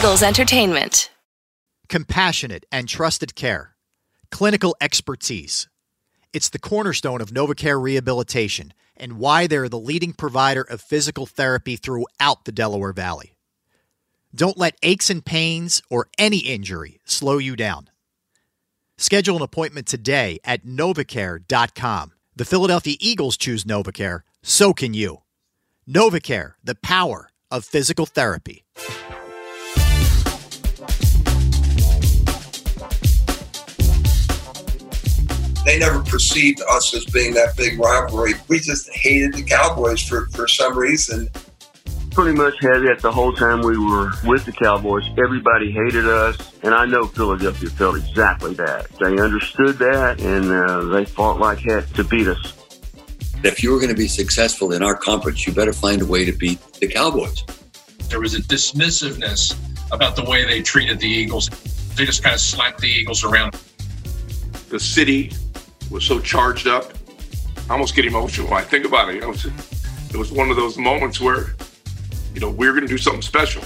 Eagles Entertainment. Compassionate and trusted care. Clinical expertise. It's the cornerstone of NovaCare Rehabilitation and why they're the leading provider of physical therapy throughout the Delaware Valley. Don't let aches and pains or any injury slow you down. Schedule an appointment today at novacare.com. The Philadelphia Eagles choose NovaCare, so can you. NovaCare, the power of physical therapy. They never perceived us as being that big rivalry. We just hated the Cowboys for, for some reason. Pretty much had it the whole time we were with the Cowboys. Everybody hated us, and I know Philadelphia felt exactly that. They understood that, and uh, they fought like heck to beat us. If you were going to be successful in our conference, you better find a way to beat the Cowboys. There was a dismissiveness about the way they treated the Eagles. They just kind of slapped the Eagles around. The city was so charged up. I almost get emotional when I think about it. You know, it was one of those moments where, you know, we we're going to do something special.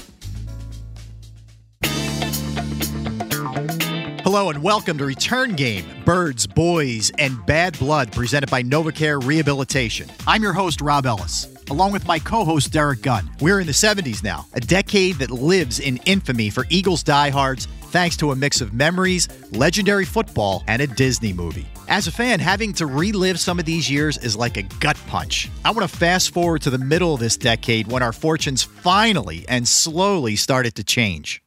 Hello and welcome to Return Game Birds, Boys, and Bad Blood presented by NovaCare Rehabilitation. I'm your host, Rob Ellis, along with my co host, Derek Gunn. We're in the 70s now, a decade that lives in infamy for Eagles diehards thanks to a mix of memories, legendary football, and a Disney movie. As a fan, having to relive some of these years is like a gut punch. I want to fast forward to the middle of this decade when our fortunes finally and slowly started to change.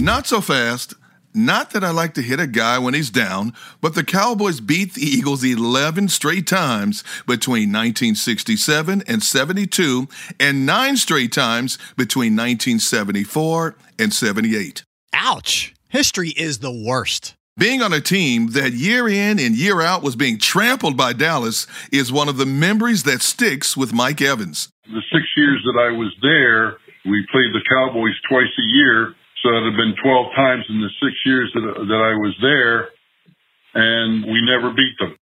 Not so fast. Not that I like to hit a guy when he's down, but the Cowboys beat the Eagles 11 straight times between 1967 and 72, and nine straight times between 1974 and 78. Ouch! History is the worst. Being on a team that year in and year out was being trampled by Dallas is one of the memories that sticks with Mike Evans. The six years that I was there, we played the Cowboys twice a year. So it had been 12 times in the six years that, that I was there, and we never beat them.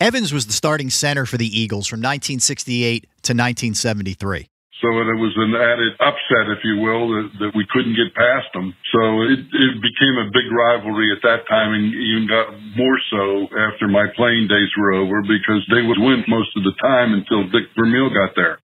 Evans was the starting center for the Eagles from 1968 to 1973. So it was an added upset, if you will, that, that we couldn't get past them. So it, it became a big rivalry at that time and even got more so after my playing days were over because they would win most of the time until Dick Vermeil got there.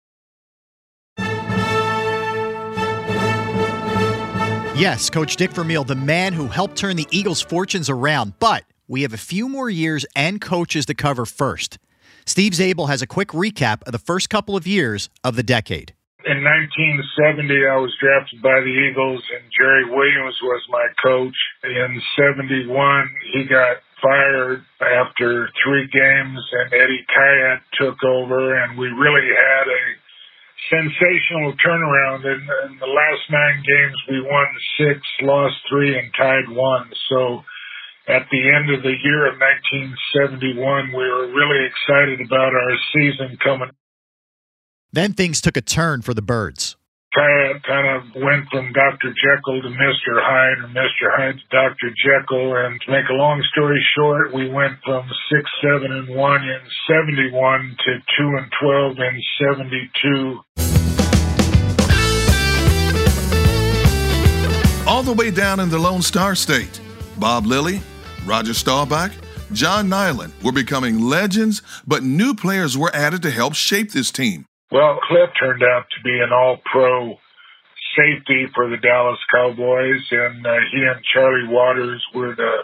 Yes, Coach Dick Vermeil, the man who helped turn the Eagles' fortunes around. But we have a few more years and coaches to cover first. Steve Zabel has a quick recap of the first couple of years of the decade. In 1970, I was drafted by the Eagles, and Jerry Williams was my coach. In 71, he got fired after three games, and Eddie Khayat took over, and we really had a sensational turnaround. In, in the last nine games, we won six, lost three, and tied one. So at the end of the year of 1971, we were really excited about our season coming. Then things took a turn for the Birds. Kind of, kind of went from Dr. Jekyll to Mr. Hyde, or Mr. Hyde to Dr. Jekyll. And to make a long story short, we went from six, seven, and one in '71 to two and twelve in '72. All the way down in the Lone Star State, Bob Lilly, Roger Staubach, John Niland were becoming legends, but new players were added to help shape this team. Well, Cliff turned out to be an all pro safety for the Dallas Cowboys, and uh, he and Charlie Waters were the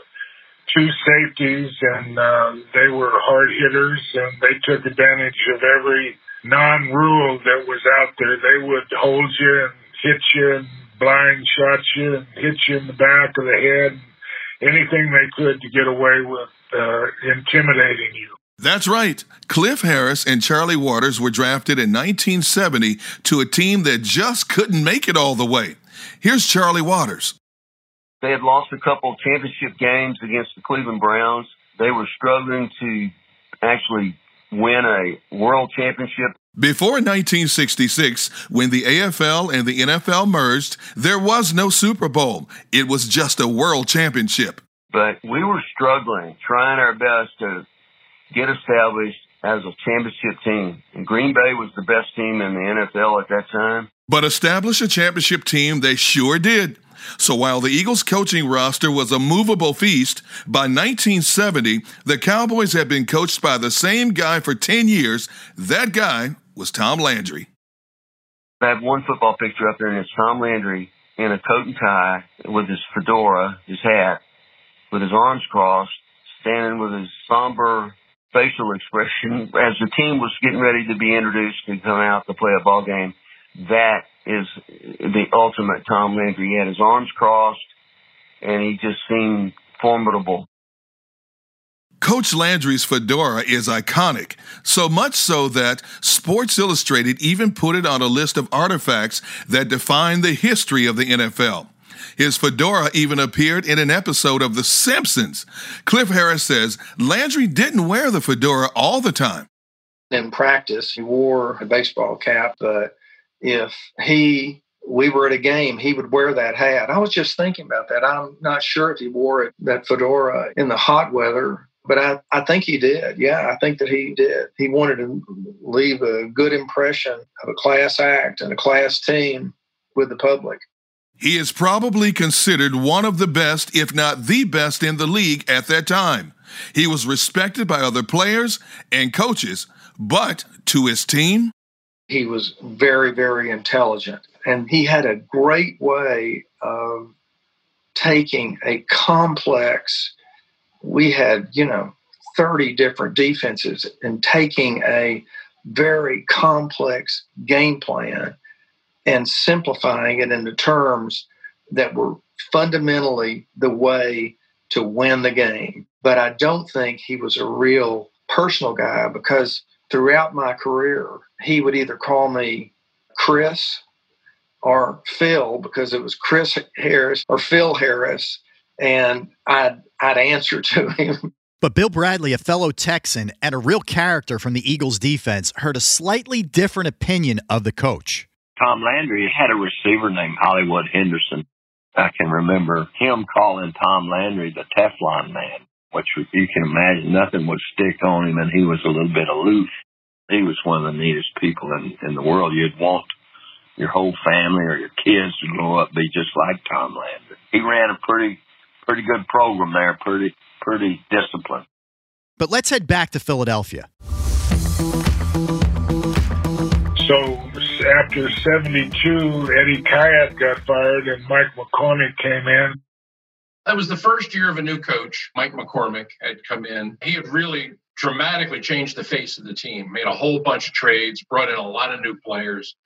two safeties, and uh, they were hard hitters, and they took advantage of every non rule that was out there. They would hold you and hit you and blind shot you and hit you in the back of the head, anything they could to get away with uh, intimidating you. That's right. Cliff Harris and Charlie Waters were drafted in 1970 to a team that just couldn't make it all the way. Here's Charlie Waters. They had lost a couple of championship games against the Cleveland Browns. They were struggling to actually win a world championship. Before 1966, when the AFL and the NFL merged, there was no Super Bowl. It was just a world championship. But we were struggling, trying our best to get established. as a championship team. And Green Bay was the best team in the NFL at that time. But establish a championship team, they sure did. So while the Eagles coaching roster was a movable feast, by 1970, the Cowboys had been coached by the same guy for 10 years. That guy was Tom Landry. I have one football picture up there, and it's Tom Landry in a coat and tie with his fedora, his hat, with his arms crossed, standing with his somber facial expression mm-hmm. as the team was getting ready to be introduced and come out to play a ball game. That is the ultimate Tom Landry. He had his arms crossed, and he just seemed formidable. Coach Landry's fedora is iconic, so much so that Sports Illustrated even put it on a list of artifacts that define the history of the NFL. His fedora even appeared in an episode of The Simpsons. Cliff Harris says Landry didn't wear the fedora all the time. In practice, he wore a baseball cap, but if he we were at a game, he would wear that hat. I was just thinking about that. I'm not sure if he wore it that fedora in the hot weather, but I, I think he did. Yeah, I think that he did. He wanted to leave a good impression of a class act and a class team with the public. He is probably considered one of the best, if not the best, in the league at that time. He was respected by other players and coaches, but to his team, he was very, very intelligent. And he had a great way of taking a complex, we had, you know, 30 different defenses, and taking a very complex game plan and simplifying it into terms that were fundamentally the way to win the game. But I don't think he was a real personal guy because throughout my career, he would either call me Chris or Phil because it was Chris Harris or Phil Harris, and I'd, I'd answer to him. But Bill Bradley, a fellow Texan and a real character from the Eagles defense, heard a slightly different opinion of the coach. Tom Landry had a receiver named Hollywood Henderson. I can remember him calling Tom Landry the Teflon man, which you can imagine nothing would stick on him, and he was a little bit aloof. He was one of the neatest people in, in the world. You'd want your whole family or your kids to grow up be just like Tom Landry. He ran a pretty pretty good program there, pretty pretty disciplined. But let's head back to Philadelphia. So after 72, Eddie Khayat got fired and Mike McCormick came in. That was the first year of a new coach. Mike McCormick had come in. He had really dramatically changed the face of the team, made a whole bunch of trades, brought in a lot of new players.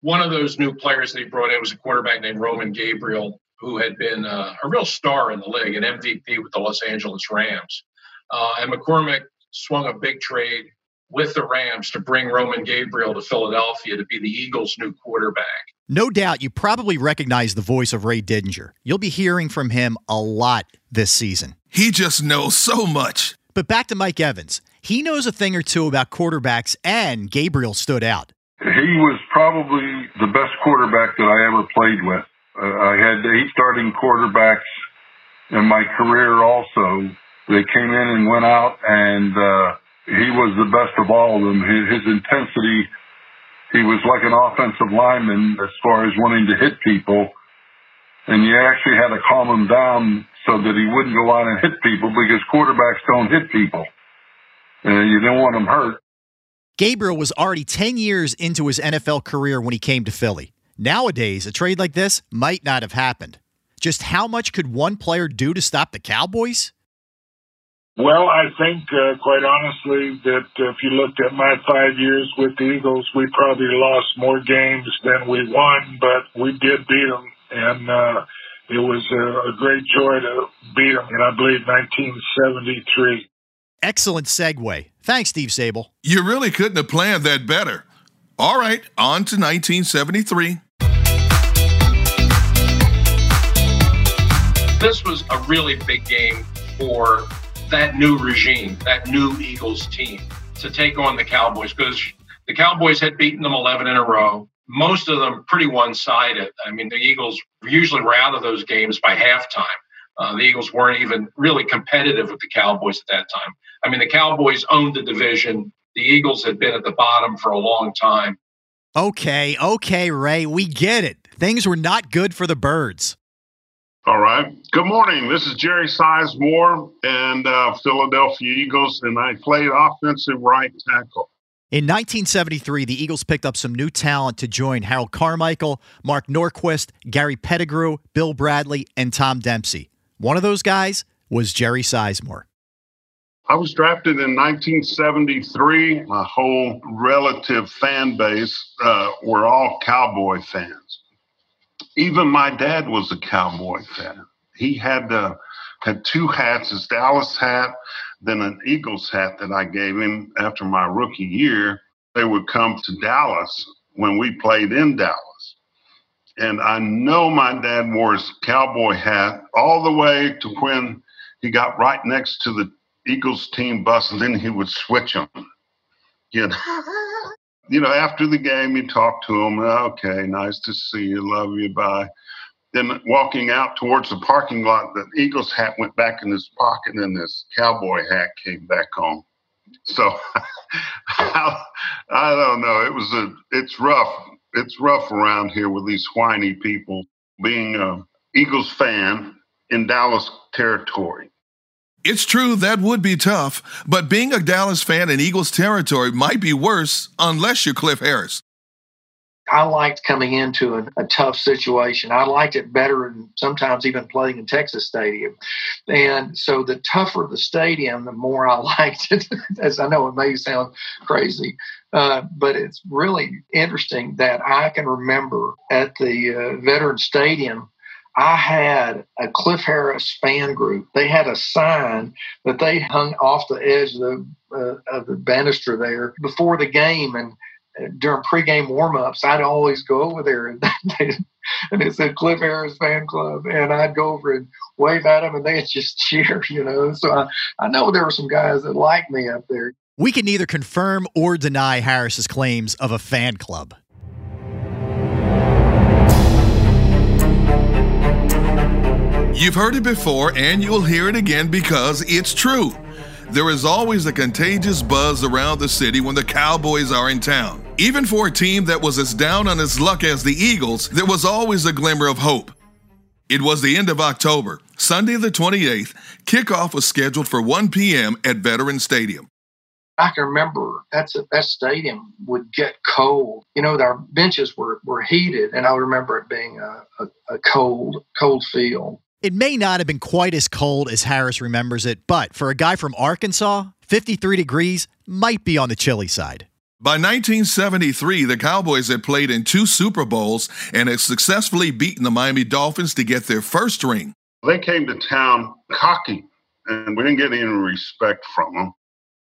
One of those new players that he brought in was a quarterback named Roman Gabriel, who had been uh, a real star in the league, an MVP with the Los Angeles Rams. Uh, and McCormick swung a big trade with the Rams to bring Roman Gabriel to Philadelphia to be the Eagles' new quarterback. No doubt you probably recognize the voice of Ray Didinger. You'll be hearing from him a lot this season. He just knows so much. But back to Mike Evans. He knows a thing or two about quarterbacks, and Gabriel stood out. He was probably the best quarterback that I ever played with. Uh, I had eight starting quarterbacks in my career also. They came in and went out and, uh, he was the best of all of them. His, his intensity, he was like an offensive lineman as far as wanting to hit people. And you actually had to calm him down so that he wouldn't go out and hit people because quarterbacks don't hit people. And you didn't want them hurt. Gabriel was already 10 years into his NFL career when he came to Philly. Nowadays, a trade like this might not have happened. Just how much could one player do to stop the Cowboys? Well, I think, uh, quite honestly, that if you looked at my five years with the Eagles, we probably lost more games than we won, but we did beat them. And uh, it was a, a great joy to beat them in, I believe, 1973. Excellent segue. Thanks, Steve Zabel. You really couldn't have planned that better. All right, on to 1973. This was a really big game for that new regime, that new Eagles team to take on the Cowboys because the Cowboys had beaten them 11 in a row. Most of them pretty one sided. I mean, the Eagles usually were out of those games by halftime. Uh, the Eagles weren't even really competitive with the Cowboys at that time. I mean, the Cowboys owned the division. the Eagles had been at the bottom for a long time. Okay, okay, Ray, we get it. Things were not good for the Birds. All right. Good morning. This is Jerry Sizemore and uh, Philadelphia Eagles, and I played offensive right tackle. In 1973, the Eagles picked up some new talent to join Harold Carmichael, Mark Nordquist, Gary Pettigrew, Bill Bradley, and Tom Dempsey. One of those guys was Jerry Sizemore. I was drafted in 1973. My whole relative fan base uh, were all Cowboy fans. Even my dad was a Cowboy fan. He had uh, had two hats: his Dallas hat, then an Eagles hat that I gave him after my rookie year. They would come to Dallas when we played in Dallas. And I know my dad wore his cowboy hat all the way to when he got right next to the Eagles team bus, and then he would switch them. You know, you know after the game, you talk to him. Oh, okay, nice to see you. Love you. Bye. Then walking out towards the parking lot, the Eagles hat went back in his pocket, and this cowboy hat came back on. So I, I don't know. It was a. It's rough. It's rough around here with these whiny people. Being a Eagles fan in Dallas territory. It's true that would be tough, but being a Dallas fan in Eagles territory might be worse unless you're Cliff Harris. I liked coming into a, a, tough situation. I liked it better than sometimes even playing in Texas Stadium. And so the tougher the stadium, the more I liked it. As I know it may sound crazy, uh, but it's really interesting that I can remember at the uh, Veteran Stadium I had a Cliff Harris fan group. They had a sign that they hung off the edge of the, uh, of the banister there before the game, and uh, during pregame warmups, I'd always go over there and they, and it said Cliff Harris Fan Club, and I'd go over and wave at them, and they'd just cheer, you know. So I, I know there were some guys that liked me up there. We can neither confirm or deny Harris's claims of a fan club. You've heard it before, and you'll hear it again because it's true. There is always a contagious buzz around the city when the Cowboys are in town. Even for a team that was as down on its luck as the Eagles, there was always a glimmer of hope. It was the end of October. Sunday the 28th, kickoff was scheduled for 1 p.m. at Veteran Stadium. I can remember that's a, that stadium would get cold. You know, our benches were, were heated, and I remember it being a, a, a cold, cold field. It may not have been quite as cold as Harris remembers it, but for a guy from Arkansas, 53 degrees might be on the chilly side. By 1973, the Cowboys had played in two Super Bowls and had successfully beaten the Miami Dolphins to get their first ring. They came to town cocky, and we didn't get any respect from them.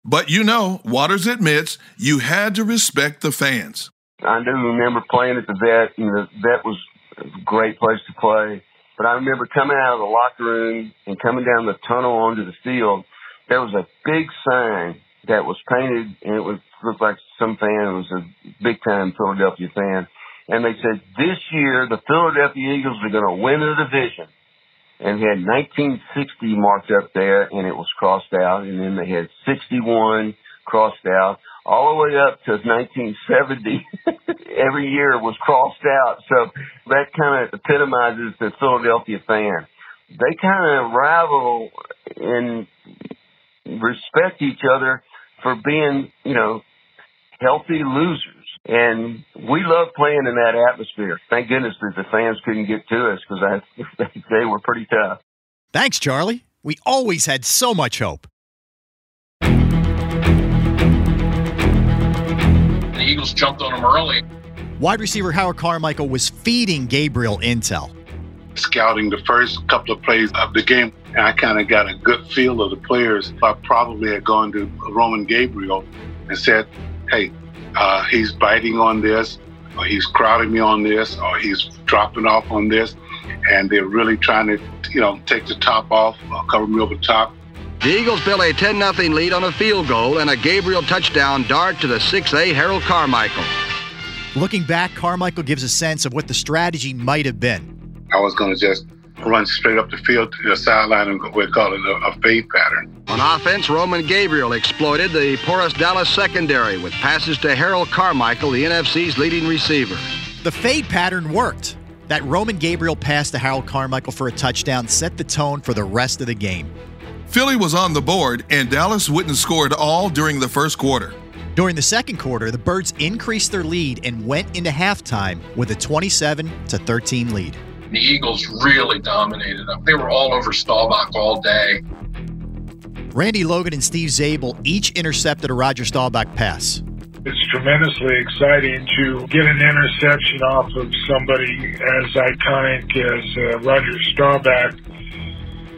But you know, Waters admits you had to respect the fans. I do remember playing at the vet, and the vet was a great place to play. But I remember coming out of the locker room and coming down the tunnel onto the field. There was a big sign that was painted, and it was looked like some fan. Was a big time Philadelphia fan, and they said this year the Philadelphia Eagles are going to win the division. And had 1960 marked up there, and it was crossed out, and then they had 61 crossed out all the way up to 1970. Every year was crossed out. So that kind of epitomizes the Philadelphia fan. They kind of rival and respect each other for being, you know, healthy losers. And we love playing in that atmosphere. Thank goodness that the fans couldn't get to us because they were pretty tough. Thanks, Charlie. We always had so much hope. Eagles jumped on him early. Wide receiver Harold Carmichael was feeding Gabriel intel. Scouting the first couple of plays of the game, and I kind of got a good feel of the players. I probably had gone to Roman Gabriel and said, hey, uh, he's biting on this, or he's crowding me on this, or he's dropping off on this, and they're really trying to, you know, take the top off, or cover me over top. The Eagles built a 10 0 lead on a field goal and a Gabriel touchdown dart to the 6A Harold Carmichael. Looking back, Carmichael gives a sense of what the strategy might have been. I was going to just run straight up the field to the sideline and we'd call it a, a fade pattern. On offense, Roman Gabriel exploited the porous Dallas secondary with passes to Harold Carmichael, the NFC's leading receiver. The fade pattern worked. That Roman Gabriel pass to Harold Carmichael for a touchdown set the tone for the rest of the game. Philly was on the board, and Dallas wouldn't score at all during the first quarter. During the second quarter, the Birds increased their lead and went into halftime with a 27 to 13 lead. The Eagles really dominated them. They were all over Staubach all day. Randy Logan and Steve Zabel each intercepted a Roger Staubach pass. It's tremendously exciting to get an interception off of somebody as iconic as uh, Roger Staubach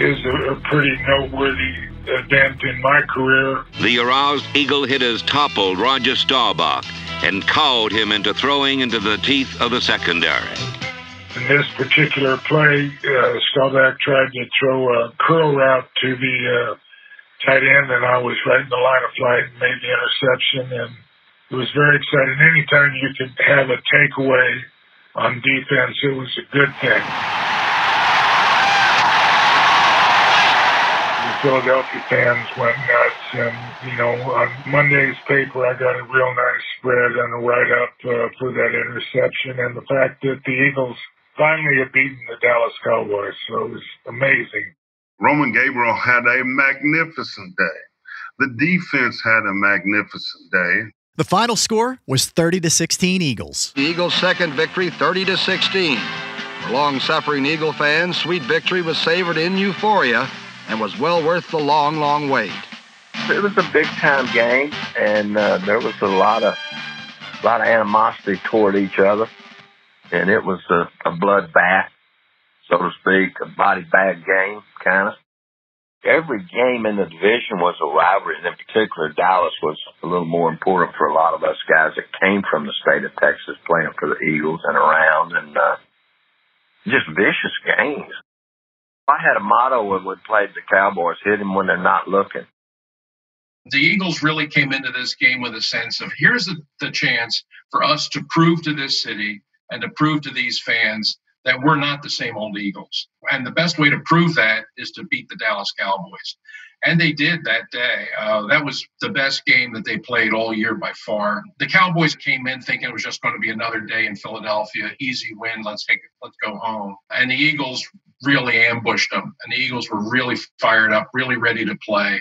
is a, a pretty noteworthy event in my career. The aroused Eagle hitters toppled Roger Staubach and cowed him into throwing into the teeth of the secondary. In this particular play, uh, Staubach tried to throw a curl route to the uh, tight end, and I was right in the line of flight and made the interception. And it was very exciting. Anytime you could have a takeaway on defense, it was a good thing. Philadelphia fans went nuts, and you know, on Monday's paper, I got a real nice spread and a write-up uh, for that interception, and the fact that the Eagles finally had beaten the Dallas Cowboys, so it was amazing. Roman Gabriel had a magnificent day. The defense had a magnificent day. The final score was 30 to 16 Eagles. The Eagles' second victory, 30 to 16. For long-suffering Eagle fans, sweet victory was savored in euphoria and was well worth the long, long wait. It was a big-time game, and uh, there was a lot of a lot of animosity toward each other, and it was a, a bloodbath, so to speak, a body bag game, kind of every game in the division was a rivalry, and in particular, Dallas was a little more important for a lot of us guys that came from the state of Texas playing for the Eagles and around, and uh, just vicious games. I had a motto when we played the Cowboys: "Hit them when they're not looking." The Eagles really came into this game with a sense of here's the, the chance for us to prove to this city and to prove to these fans that we're not the same old Eagles. And the best way to prove that is to beat the Dallas Cowboys. And they did that day. Uh, that was the best game that they played all year by far. The Cowboys came in thinking it was just going to be another day in Philadelphia, easy win. Let's take it. Let's go home. And the Eagles really ambushed them. And the Eagles were really fired up, really ready to play.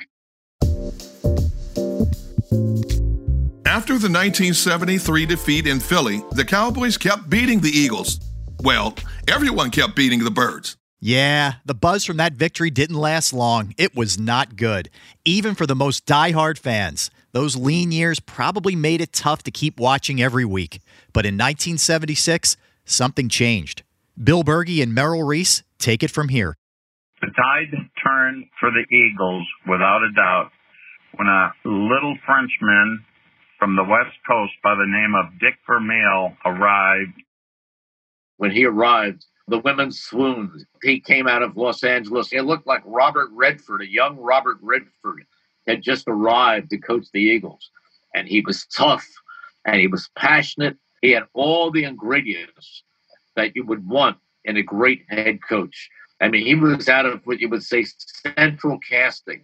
After the 1973 defeat in Philly, the Cowboys kept beating the Eagles. Well, everyone kept beating the Birds. Yeah, the buzz from that victory didn't last long. It was not good, even for the most die-hard fans. Those lean years probably made it tough to keep watching every week. But in 1976, something changed. Bill Bergey and Merrill Reese take it from here. The tide turned for the Eagles without a doubt when a little Frenchman from the West Coast by the name of Dick Vermeil arrived. When he arrived, the women swooned. He came out of Los Angeles. It looked like Robert Redford, a young Robert Redford, had just arrived to coach the Eagles. And he was tough and he was passionate. He had all the ingredients that you would want in a great head coach. I mean, he was out of what you would say central casting,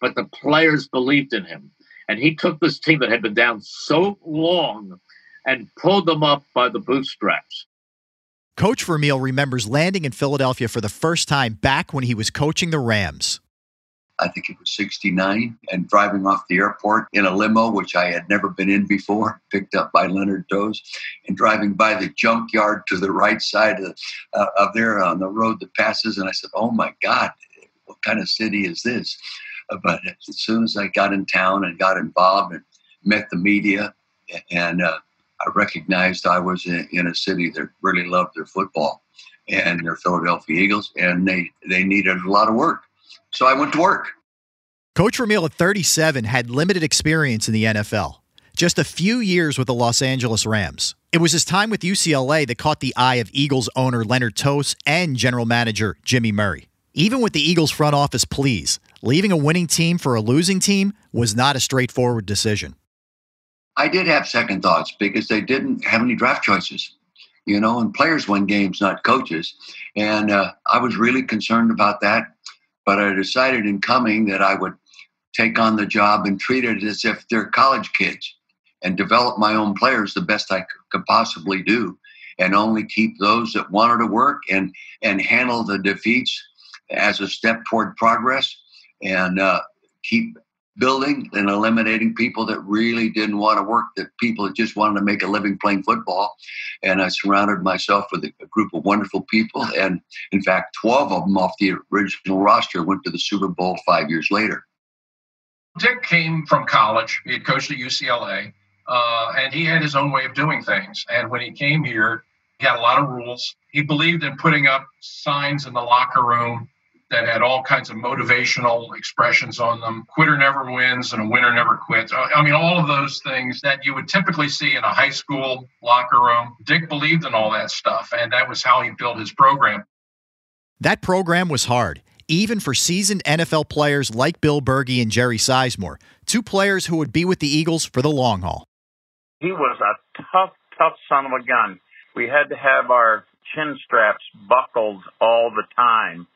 but the players believed in him. And he took this team that had been down so long and pulled them up by the bootstraps. Coach Vermeil remembers landing in Philadelphia for the first time back when he was coaching the Rams. I think it was 69, and driving off the airport in a limo, which I had never been in before, picked up by Leonard Tose, and driving by the junkyard to the right side of, uh, of there on the road that passes. And I said, Oh my God, what kind of city is this? Uh, but as soon as I got in town and got involved and met the media, and uh, I recognized I was in, in a city that really loved their football and their Philadelphia Eagles, and they, they needed a lot of work. So I went to work. Coach Vermeil at 37 had limited experience in the NFL, just a few years with the Los Angeles Rams. It was his time with UCLA that caught the eye of Eagles owner Leonard Tose and general manager Jimmy Murray. Even with the Eagles front office pleas, leaving a winning team for a losing team was not a straightforward decision. I did have second thoughts because they didn't have any draft choices, you know, and players win games, not coaches. And uh, I was really concerned about that. But I decided in coming that I would take on the job and treat it as if they're college kids and develop my own players the best I could possibly do and only keep those that wanted to work and and handle the defeats as a step toward progress and uh, keep building and eliminating people that really didn't want to work, that people that just wanted to make a living playing football. And I surrounded myself with a, group of wonderful people. And in fact, 12 of them off the original roster went to the Super Bowl five years later. Dick came from college. He had coached at UCLA, uh, and he had his own way of doing things. And when he came here, he had a lot of rules. He believed in putting up signs in the locker room that had all kinds of motivational expressions on them. Quitter never wins and a winner never quits. I mean, all of those things that you would typically see in a high school locker room. Dick believed in all that stuff, and that was how he built his program. That program was hard, even for seasoned NFL players like Bill Bergey and Jerry Sizemore, two players who would be with the Eagles for the long haul. He was a tough, tough son of a gun. We had to have our chin straps buckled all the time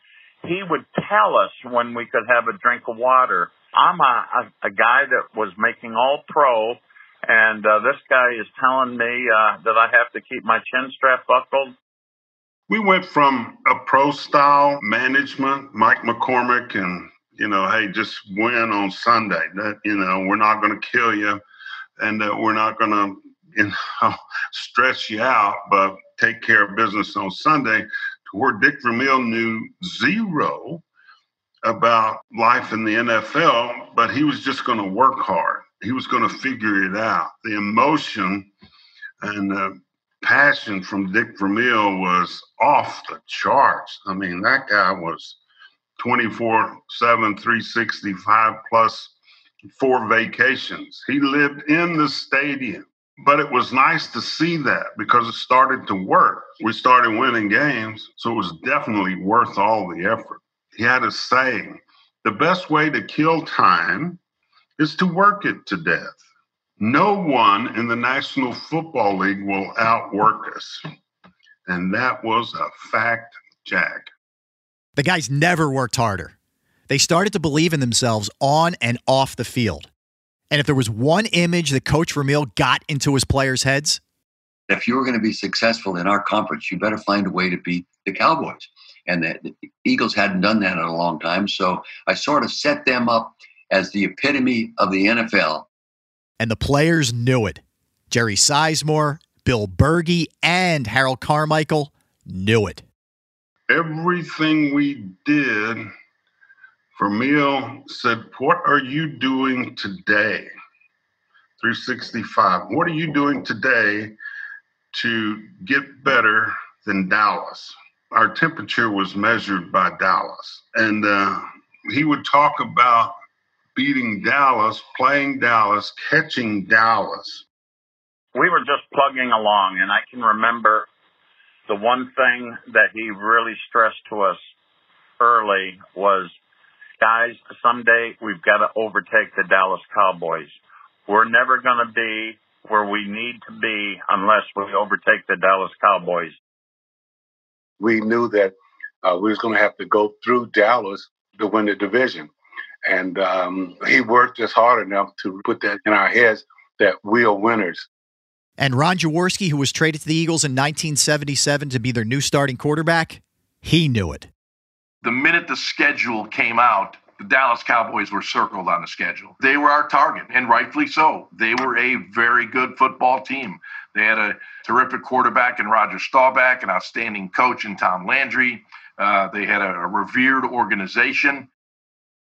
he would tell us when we could have a drink of water. I'm a, a, a guy that was making all pro, and uh, this guy is telling me uh, that I have to keep my chin strap buckled. We went from a pro style management, Mike McCormick, and you know, hey, just win on Sunday. That you know, we're not going to kill you, and uh, we're not going to you know stress you out, but take care of business on Sunday where Dick Vermeil knew zero about life in the NFL, but he was just going to work hard. He was going to figure it out. The emotion and the passion from Dick Vermeil was off the charts. I mean, that guy was 24 7, 365 plus four vacations. He lived in the stadium. But it was nice to see that because it started to work. We started winning games, so it was definitely worth all the effort. He had a saying the best way to kill time is to work it to death. No one in the National Football League will outwork us. And that was a fact, Jack. The guys never worked harder. They started to believe in themselves on and off the field. And if there was one image that Coach Vermeil got into his players' heads, if you were going to be successful in our conference, you better find a way to beat the Cowboys. And the, the Eagles hadn't done that in a long time. So I sort of set them up as the epitome of the NFL. And the players knew it. Jerry Sizemore, Bill Bergey, and Harold Carmichael knew it. Everything we did Vermeil said, What are you doing today? 365. What are you doing today to get better than Dallas? Our temperature was measured by Dallas. And uh, he would talk about beating Dallas, playing Dallas, catching Dallas. We were just plugging along, and I can remember the one thing that he really stressed to us early was guys, someday we've got to overtake the Dallas Cowboys. We're never going to be where we need to be unless we overtake the Dallas Cowboys. We knew that uh, we was going to have to go through Dallas to win the division. And um, he worked us hard enough to put that in our heads that we are winners. And Ron Jaworski, who was traded to the Eagles in 1977 to be their new starting quarterback, he knew it the minute the schedule came out, the Dallas Cowboys were circled on the schedule. They were our target, and rightfully so. They were a very good football team. They had a terrific quarterback in Roger Staubach, an outstanding coach in Tom Landry. Uh, they had a, a, revered organization.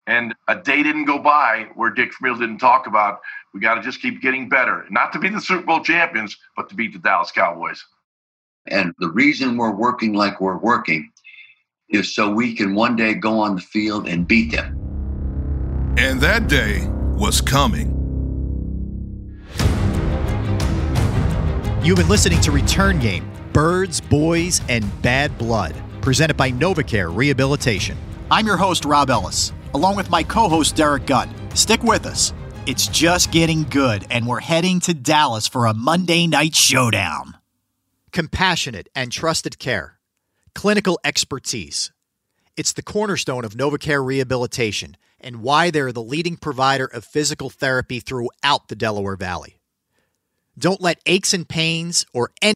And a day didn't go by where Dick Vermeil didn't talk about we got to just keep getting better, not to be the Super Bowl champions, but to beat the Dallas Cowboys. And the reason we're working like we're working is so we can one day go on the field and beat them. And that day was coming. You've been listening to Return Game Birds, Boys, and Bad Blood, presented by NovaCare Rehabilitation. I'm your host, Rob Ellis, along with my co host, Derek Gunn. Stick with us. It's just getting good, and we're heading to Dallas for a Monday night showdown. Compassionate and trusted care clinical expertise. It's the cornerstone of NovaCare rehabilitation and why they're the leading provider of physical therapy throughout the Delaware Valley. Don't let aches and pains or any